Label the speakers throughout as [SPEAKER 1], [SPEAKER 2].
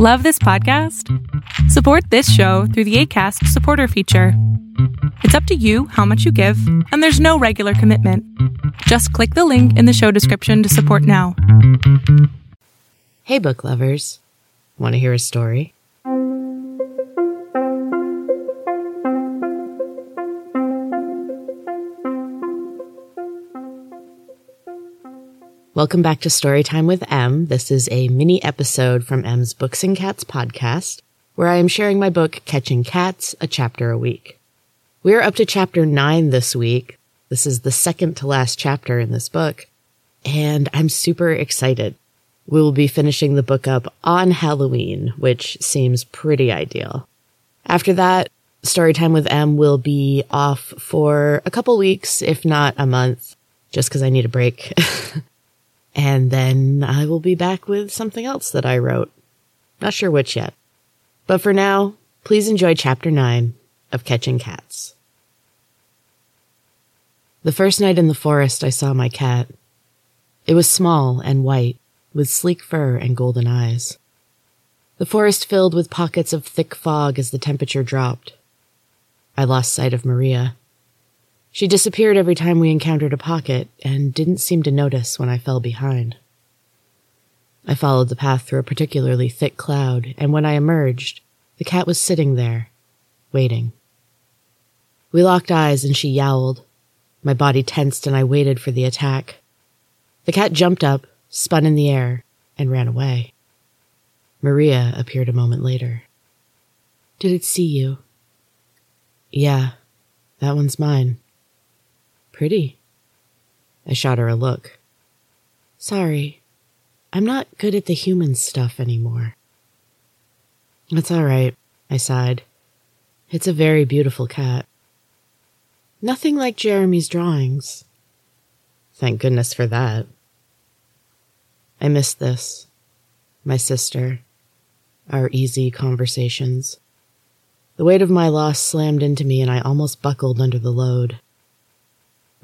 [SPEAKER 1] Love this podcast? Support this show through the ACAST supporter feature. It's up to you how much you give, and there's no regular commitment. Just click the link in the show description to support now.
[SPEAKER 2] Hey, book lovers. Want to hear a story? Welcome back to Storytime with Em. This is a mini episode from Em's Books and Cats podcast, where I am sharing my book, Catching Cats, a chapter a week. We are up to chapter nine this week. This is the second to last chapter in this book, and I'm super excited. We will be finishing the book up on Halloween, which seems pretty ideal. After that, Storytime with Em will be off for a couple weeks, if not a month, just because I need a break. And then I will be back with something else that I wrote. Not sure which yet. But for now, please enjoy chapter 9 of Catching Cats. The first night in the forest, I saw my cat. It was small and white, with sleek fur and golden eyes. The forest filled with pockets of thick fog as the temperature dropped. I lost sight of Maria. She disappeared every time we encountered a pocket and didn't seem to notice when I fell behind. I followed the path through a particularly thick cloud, and when I emerged, the cat was sitting there, waiting. We locked eyes and she yowled. My body tensed and I waited for the attack. The cat jumped up, spun in the air, and ran away. Maria appeared a moment later. Did it see you? Yeah, that one's mine. Pretty. I shot her a look. Sorry. I'm not good at the human stuff anymore. That's all right, I sighed. It's a very beautiful cat. Nothing like Jeremy's drawings. Thank goodness for that. I miss this. My sister. Our easy conversations. The weight of my loss slammed into me and I almost buckled under the load.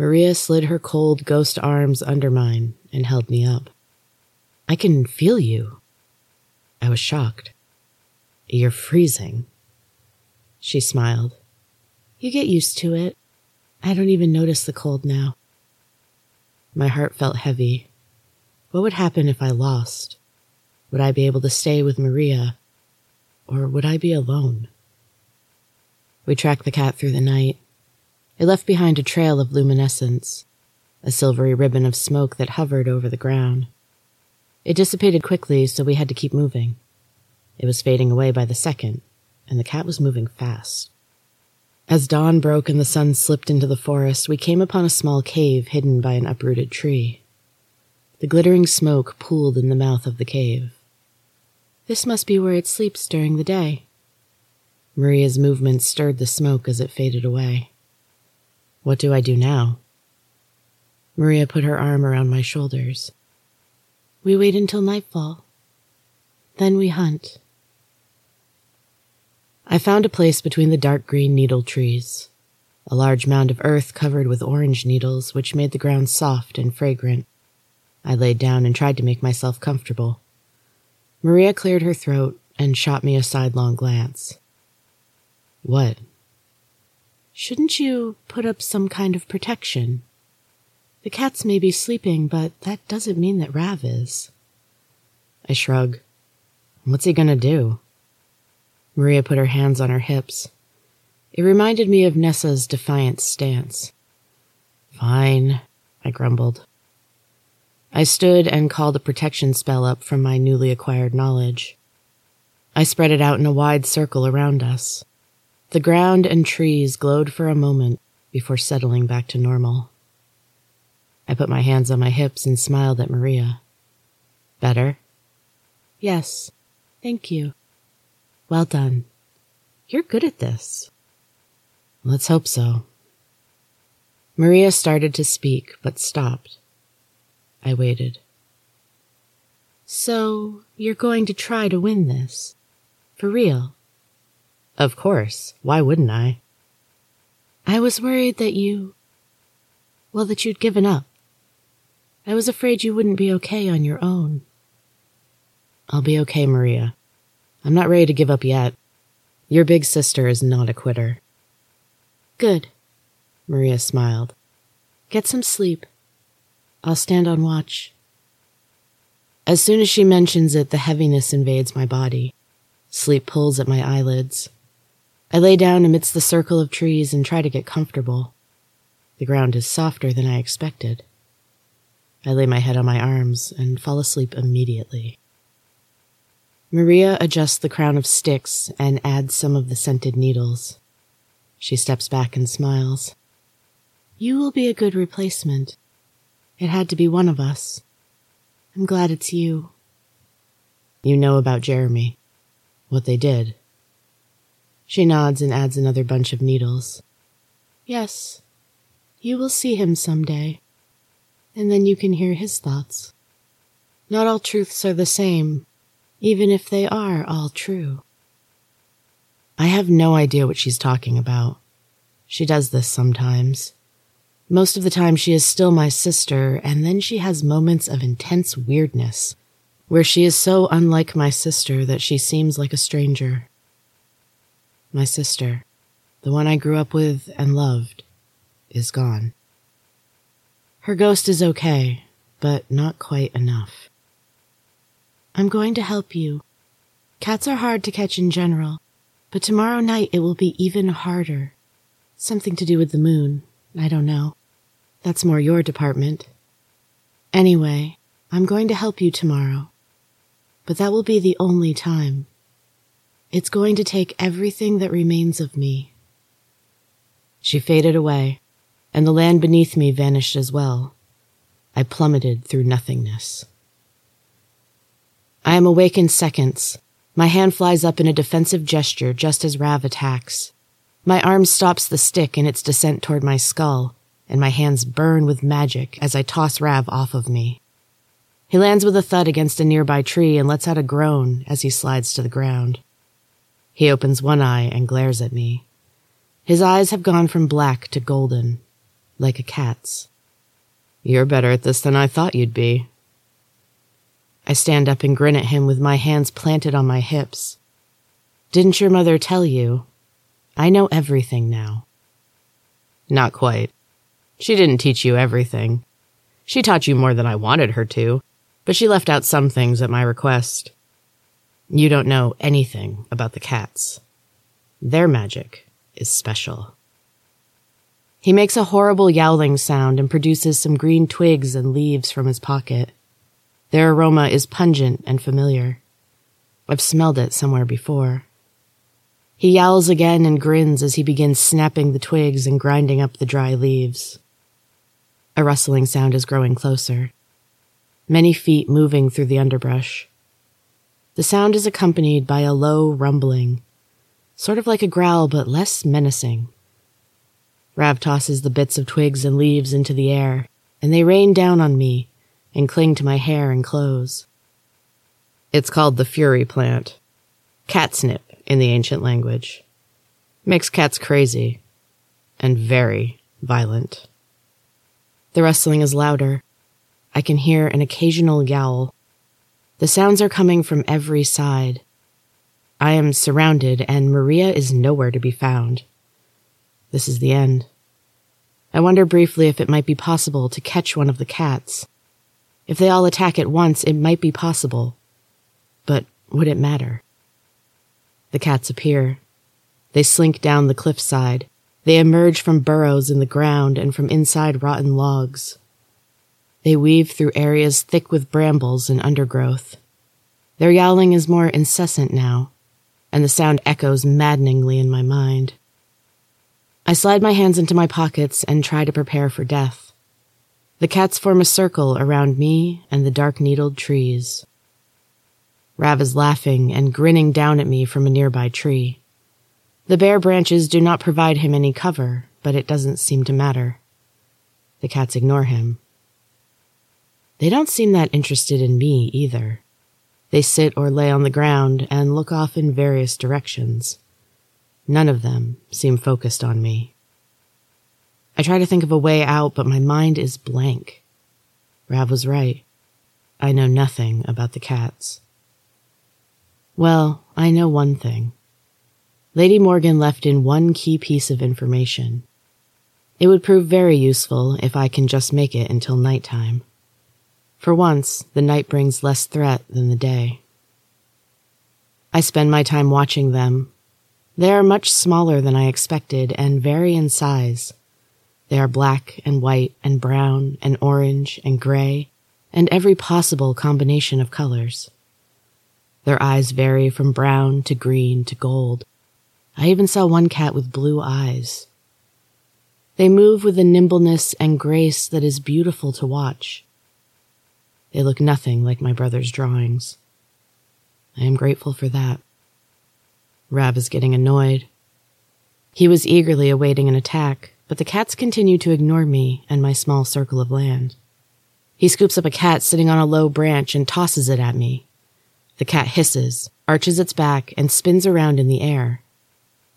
[SPEAKER 2] Maria slid her cold ghost arms under mine and held me up. I can feel you. I was shocked. You're freezing. She smiled. You get used to it. I don't even notice the cold now. My heart felt heavy. What would happen if I lost? Would I be able to stay with Maria? Or would I be alone? We tracked the cat through the night. It left behind a trail of luminescence, a silvery ribbon of smoke that hovered over the ground. It dissipated quickly, so we had to keep moving. It was fading away by the second, and the cat was moving fast. As dawn broke and the sun slipped into the forest, we came upon a small cave hidden by an uprooted tree. The glittering smoke pooled in the mouth of the cave. This must be where it sleeps during the day. Maria's movements stirred the smoke as it faded away. What do I do now? Maria put her arm around my shoulders. We wait until nightfall. Then we hunt. I found a place between the dark green needle trees, a large mound of earth covered with orange needles, which made the ground soft and fragrant. I laid down and tried to make myself comfortable. Maria cleared her throat and shot me a sidelong glance. What? Shouldn't you put up some kind of protection? The cats may be sleeping, but that doesn't mean that Rav is. I shrug. What's he gonna do? Maria put her hands on her hips. It reminded me of Nessa's defiant stance. Fine, I grumbled. I stood and called a protection spell up from my newly acquired knowledge. I spread it out in a wide circle around us. The ground and trees glowed for a moment before settling back to normal. I put my hands on my hips and smiled at Maria. Better? Yes, thank you. Well done. You're good at this. Let's hope so. Maria started to speak, but stopped. I waited. So, you're going to try to win this? For real? Of course. Why wouldn't I? I was worried that you. Well, that you'd given up. I was afraid you wouldn't be okay on your own. I'll be okay, Maria. I'm not ready to give up yet. Your big sister is not a quitter. Good. Maria smiled. Get some sleep. I'll stand on watch. As soon as she mentions it, the heaviness invades my body. Sleep pulls at my eyelids. I lay down amidst the circle of trees and try to get comfortable. The ground is softer than I expected. I lay my head on my arms and fall asleep immediately. Maria adjusts the crown of sticks and adds some of the scented needles. She steps back and smiles. You will be a good replacement. It had to be one of us. I'm glad it's you. You know about Jeremy. What they did. She nods and adds another bunch of needles. Yes. You will see him some day. And then you can hear his thoughts. Not all truths are the same, even if they are all true. I have no idea what she's talking about. She does this sometimes. Most of the time, she is still my sister, and then she has moments of intense weirdness, where she is so unlike my sister that she seems like a stranger. My sister, the one I grew up with and loved, is gone. Her ghost is okay, but not quite enough. I'm going to help you. Cats are hard to catch in general, but tomorrow night it will be even harder. Something to do with the moon. I don't know. That's more your department. Anyway, I'm going to help you tomorrow. But that will be the only time. It's going to take everything that remains of me. She faded away, and the land beneath me vanished as well. I plummeted through nothingness. I am awake in seconds. My hand flies up in a defensive gesture just as Rav attacks. My arm stops the stick in its descent toward my skull, and my hands burn with magic as I toss Rav off of me. He lands with a thud against a nearby tree and lets out a groan as he slides to the ground. He opens one eye and glares at me. His eyes have gone from black to golden, like a cat's. You're better at this than I thought you'd be. I stand up and grin at him with my hands planted on my hips. Didn't your mother tell you? I know everything now. Not quite. She didn't teach you everything. She taught you more than I wanted her to, but she left out some things at my request. You don't know anything about the cats. Their magic is special. He makes a horrible yowling sound and produces some green twigs and leaves from his pocket. Their aroma is pungent and familiar. I've smelled it somewhere before. He yowls again and grins as he begins snapping the twigs and grinding up the dry leaves. A rustling sound is growing closer. Many feet moving through the underbrush. The sound is accompanied by a low rumbling, sort of like a growl but less menacing. Rav tosses the bits of twigs and leaves into the air, and they rain down on me and cling to my hair and clothes. It's called the fury plant. Catsnip in the ancient language. Makes cats crazy and very violent. The rustling is louder. I can hear an occasional yowl. The sounds are coming from every side. I am surrounded, and Maria is nowhere to be found. This is the end. I wonder briefly if it might be possible to catch one of the cats. If they all attack at once, it might be possible. But would it matter? The cats appear. They slink down the cliffside. They emerge from burrows in the ground and from inside rotten logs. They weave through areas thick with brambles and undergrowth. Their yowling is more incessant now, and the sound echoes maddeningly in my mind. I slide my hands into my pockets and try to prepare for death. The cats form a circle around me and the dark needled trees. Rav is laughing and grinning down at me from a nearby tree. The bare branches do not provide him any cover, but it doesn't seem to matter. The cats ignore him. They don't seem that interested in me either. They sit or lay on the ground and look off in various directions. None of them seem focused on me. I try to think of a way out, but my mind is blank. Rav was right. I know nothing about the cats. Well, I know one thing. Lady Morgan left in one key piece of information. It would prove very useful if I can just make it until nighttime. For once, the night brings less threat than the day. I spend my time watching them. They are much smaller than I expected and vary in size. They are black and white and brown and orange and gray and every possible combination of colors. Their eyes vary from brown to green to gold. I even saw one cat with blue eyes. They move with a nimbleness and grace that is beautiful to watch. They look nothing like my brother's drawings. I am grateful for that. Rav is getting annoyed. He was eagerly awaiting an attack, but the cats continue to ignore me and my small circle of land. He scoops up a cat sitting on a low branch and tosses it at me. The cat hisses, arches its back, and spins around in the air.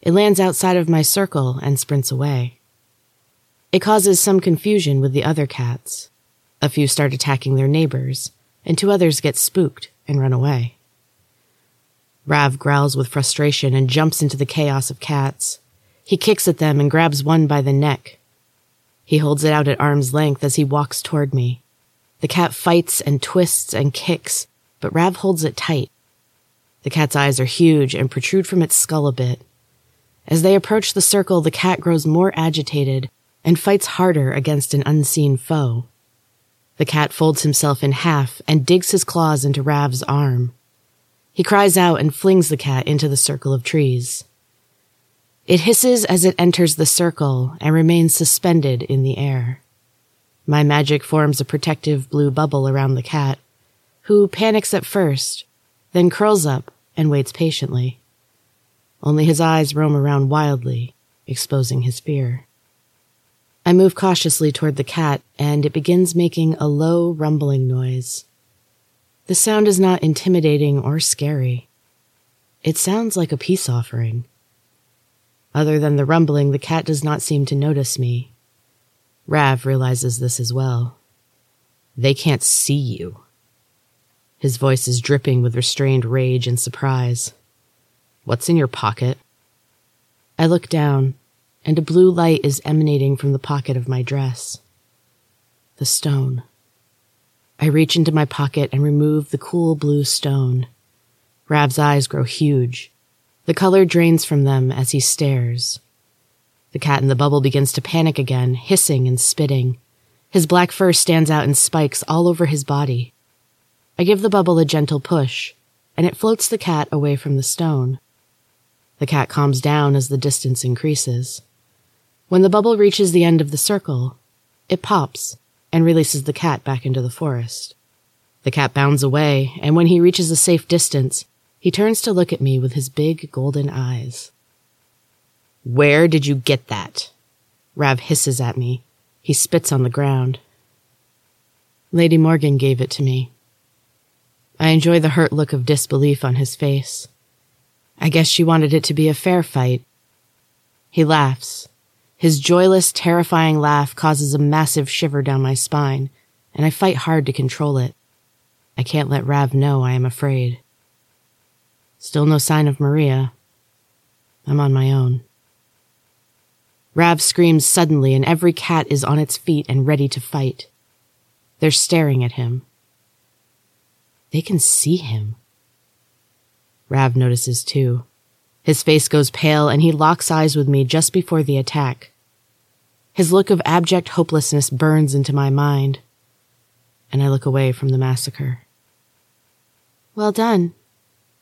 [SPEAKER 2] It lands outside of my circle and sprints away. It causes some confusion with the other cats. A few start attacking their neighbors, and two others get spooked and run away. Rav growls with frustration and jumps into the chaos of cats. He kicks at them and grabs one by the neck. He holds it out at arm's length as he walks toward me. The cat fights and twists and kicks, but Rav holds it tight. The cat's eyes are huge and protrude from its skull a bit. As they approach the circle, the cat grows more agitated and fights harder against an unseen foe. The cat folds himself in half and digs his claws into Rav's arm. He cries out and flings the cat into the circle of trees. It hisses as it enters the circle and remains suspended in the air. My magic forms a protective blue bubble around the cat, who panics at first, then curls up and waits patiently. Only his eyes roam around wildly, exposing his fear. I move cautiously toward the cat, and it begins making a low, rumbling noise. The sound is not intimidating or scary. It sounds like a peace offering. Other than the rumbling, the cat does not seem to notice me, Rav realizes this as well. They can't see you. His voice is dripping with restrained rage and surprise. What's in your pocket? I look down, and a blue light is emanating from the pocket of my dress. The stone. I reach into my pocket and remove the cool blue stone. Rav's eyes grow huge. The color drains from them as he stares. The cat in the bubble begins to panic again, hissing and spitting. His black fur stands out in spikes all over his body. I give the bubble a gentle push, and it floats the cat away from the stone. The cat calms down as the distance increases. When the bubble reaches the end of the circle, it pops and releases the cat back into the forest. The cat bounds away, and when he reaches a safe distance, he turns to look at me with his big golden eyes. Where did you get that? Rav hisses at me. He spits on the ground. Lady Morgan gave it to me. I enjoy the hurt look of disbelief on his face. I guess she wanted it to be a fair fight. He laughs. His joyless, terrifying laugh causes a massive shiver down my spine, and I fight hard to control it. I can't let Rav know I am afraid. Still no sign of Maria. I'm on my own. Rav screams suddenly, and every cat is on its feet and ready to fight. They're staring at him. They can see him. Rav notices too. His face goes pale, and he locks eyes with me just before the attack. His look of abject hopelessness burns into my mind, and I look away from the massacre. Well done.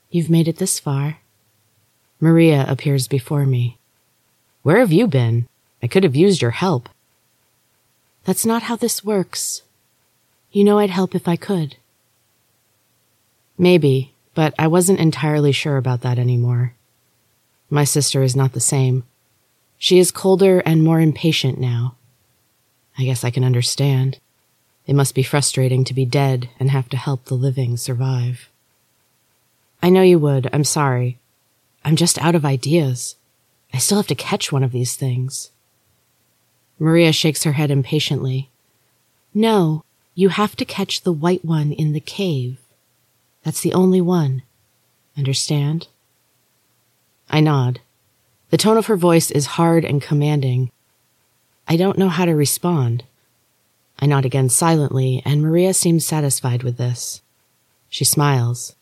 [SPEAKER 2] You've made it this far. Maria appears before me. Where have you been? I could have used your help. That's not how this works. You know I'd help if I could. Maybe, but I wasn't entirely sure about that anymore. My sister is not the same. She is colder and more impatient now. I guess I can understand. It must be frustrating to be dead and have to help the living survive. I know you would. I'm sorry. I'm just out of ideas. I still have to catch one of these things. Maria shakes her head impatiently. No, you have to catch the white one in the cave. That's the only one. Understand? I nod. The tone of her voice is hard and commanding. I don't know how to respond. I nod again silently, and Maria seems satisfied with this. She smiles.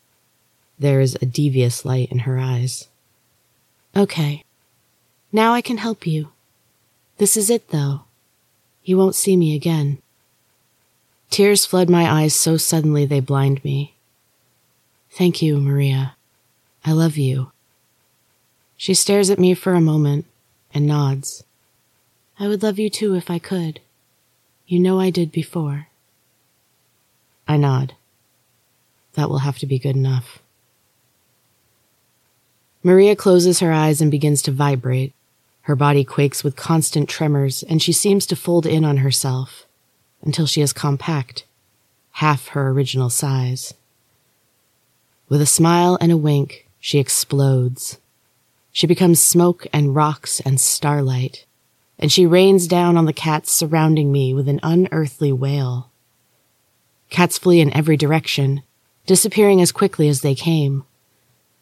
[SPEAKER 2] There is a devious light in her eyes. Okay. Now I can help you. This is it, though. You won't see me again. Tears flood my eyes so suddenly they blind me. Thank you, Maria. I love you. She stares at me for a moment and nods. I would love you too if I could. You know I did before. I nod. That will have to be good enough. Maria closes her eyes and begins to vibrate. Her body quakes with constant tremors, and she seems to fold in on herself until she is compact, half her original size. With a smile and a wink, she explodes. She becomes smoke and rocks and starlight, and she rains down on the cats surrounding me with an unearthly wail. Cats flee in every direction, disappearing as quickly as they came.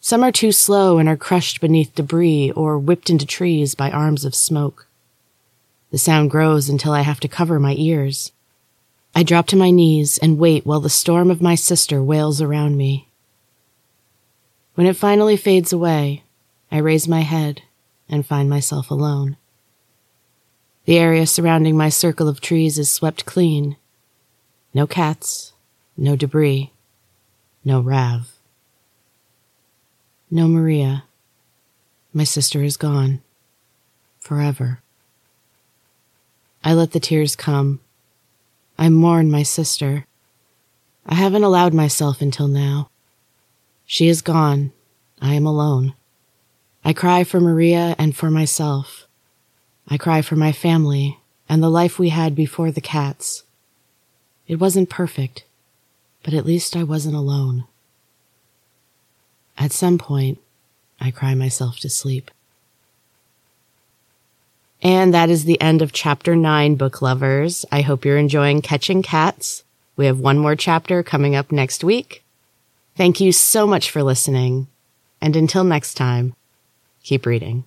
[SPEAKER 2] Some are too slow and are crushed beneath debris or whipped into trees by arms of smoke. The sound grows until I have to cover my ears. I drop to my knees and wait while the storm of my sister wails around me. When it finally fades away, I raise my head and find myself alone. The area surrounding my circle of trees is swept clean. No cats, no debris, no Rav. No, Maria. My sister is gone. Forever. I let the tears come. I mourn my sister. I haven't allowed myself until now. She is gone. I am alone. I cry for Maria and for myself. I cry for my family and the life we had before the cats. It wasn't perfect, but at least I wasn't alone. At some point, I cry myself to sleep. And that is the end of chapter nine, book lovers. I hope you're enjoying Catching Cats. We have one more chapter coming up next week. Thank you so much for listening. And until next time, keep reading.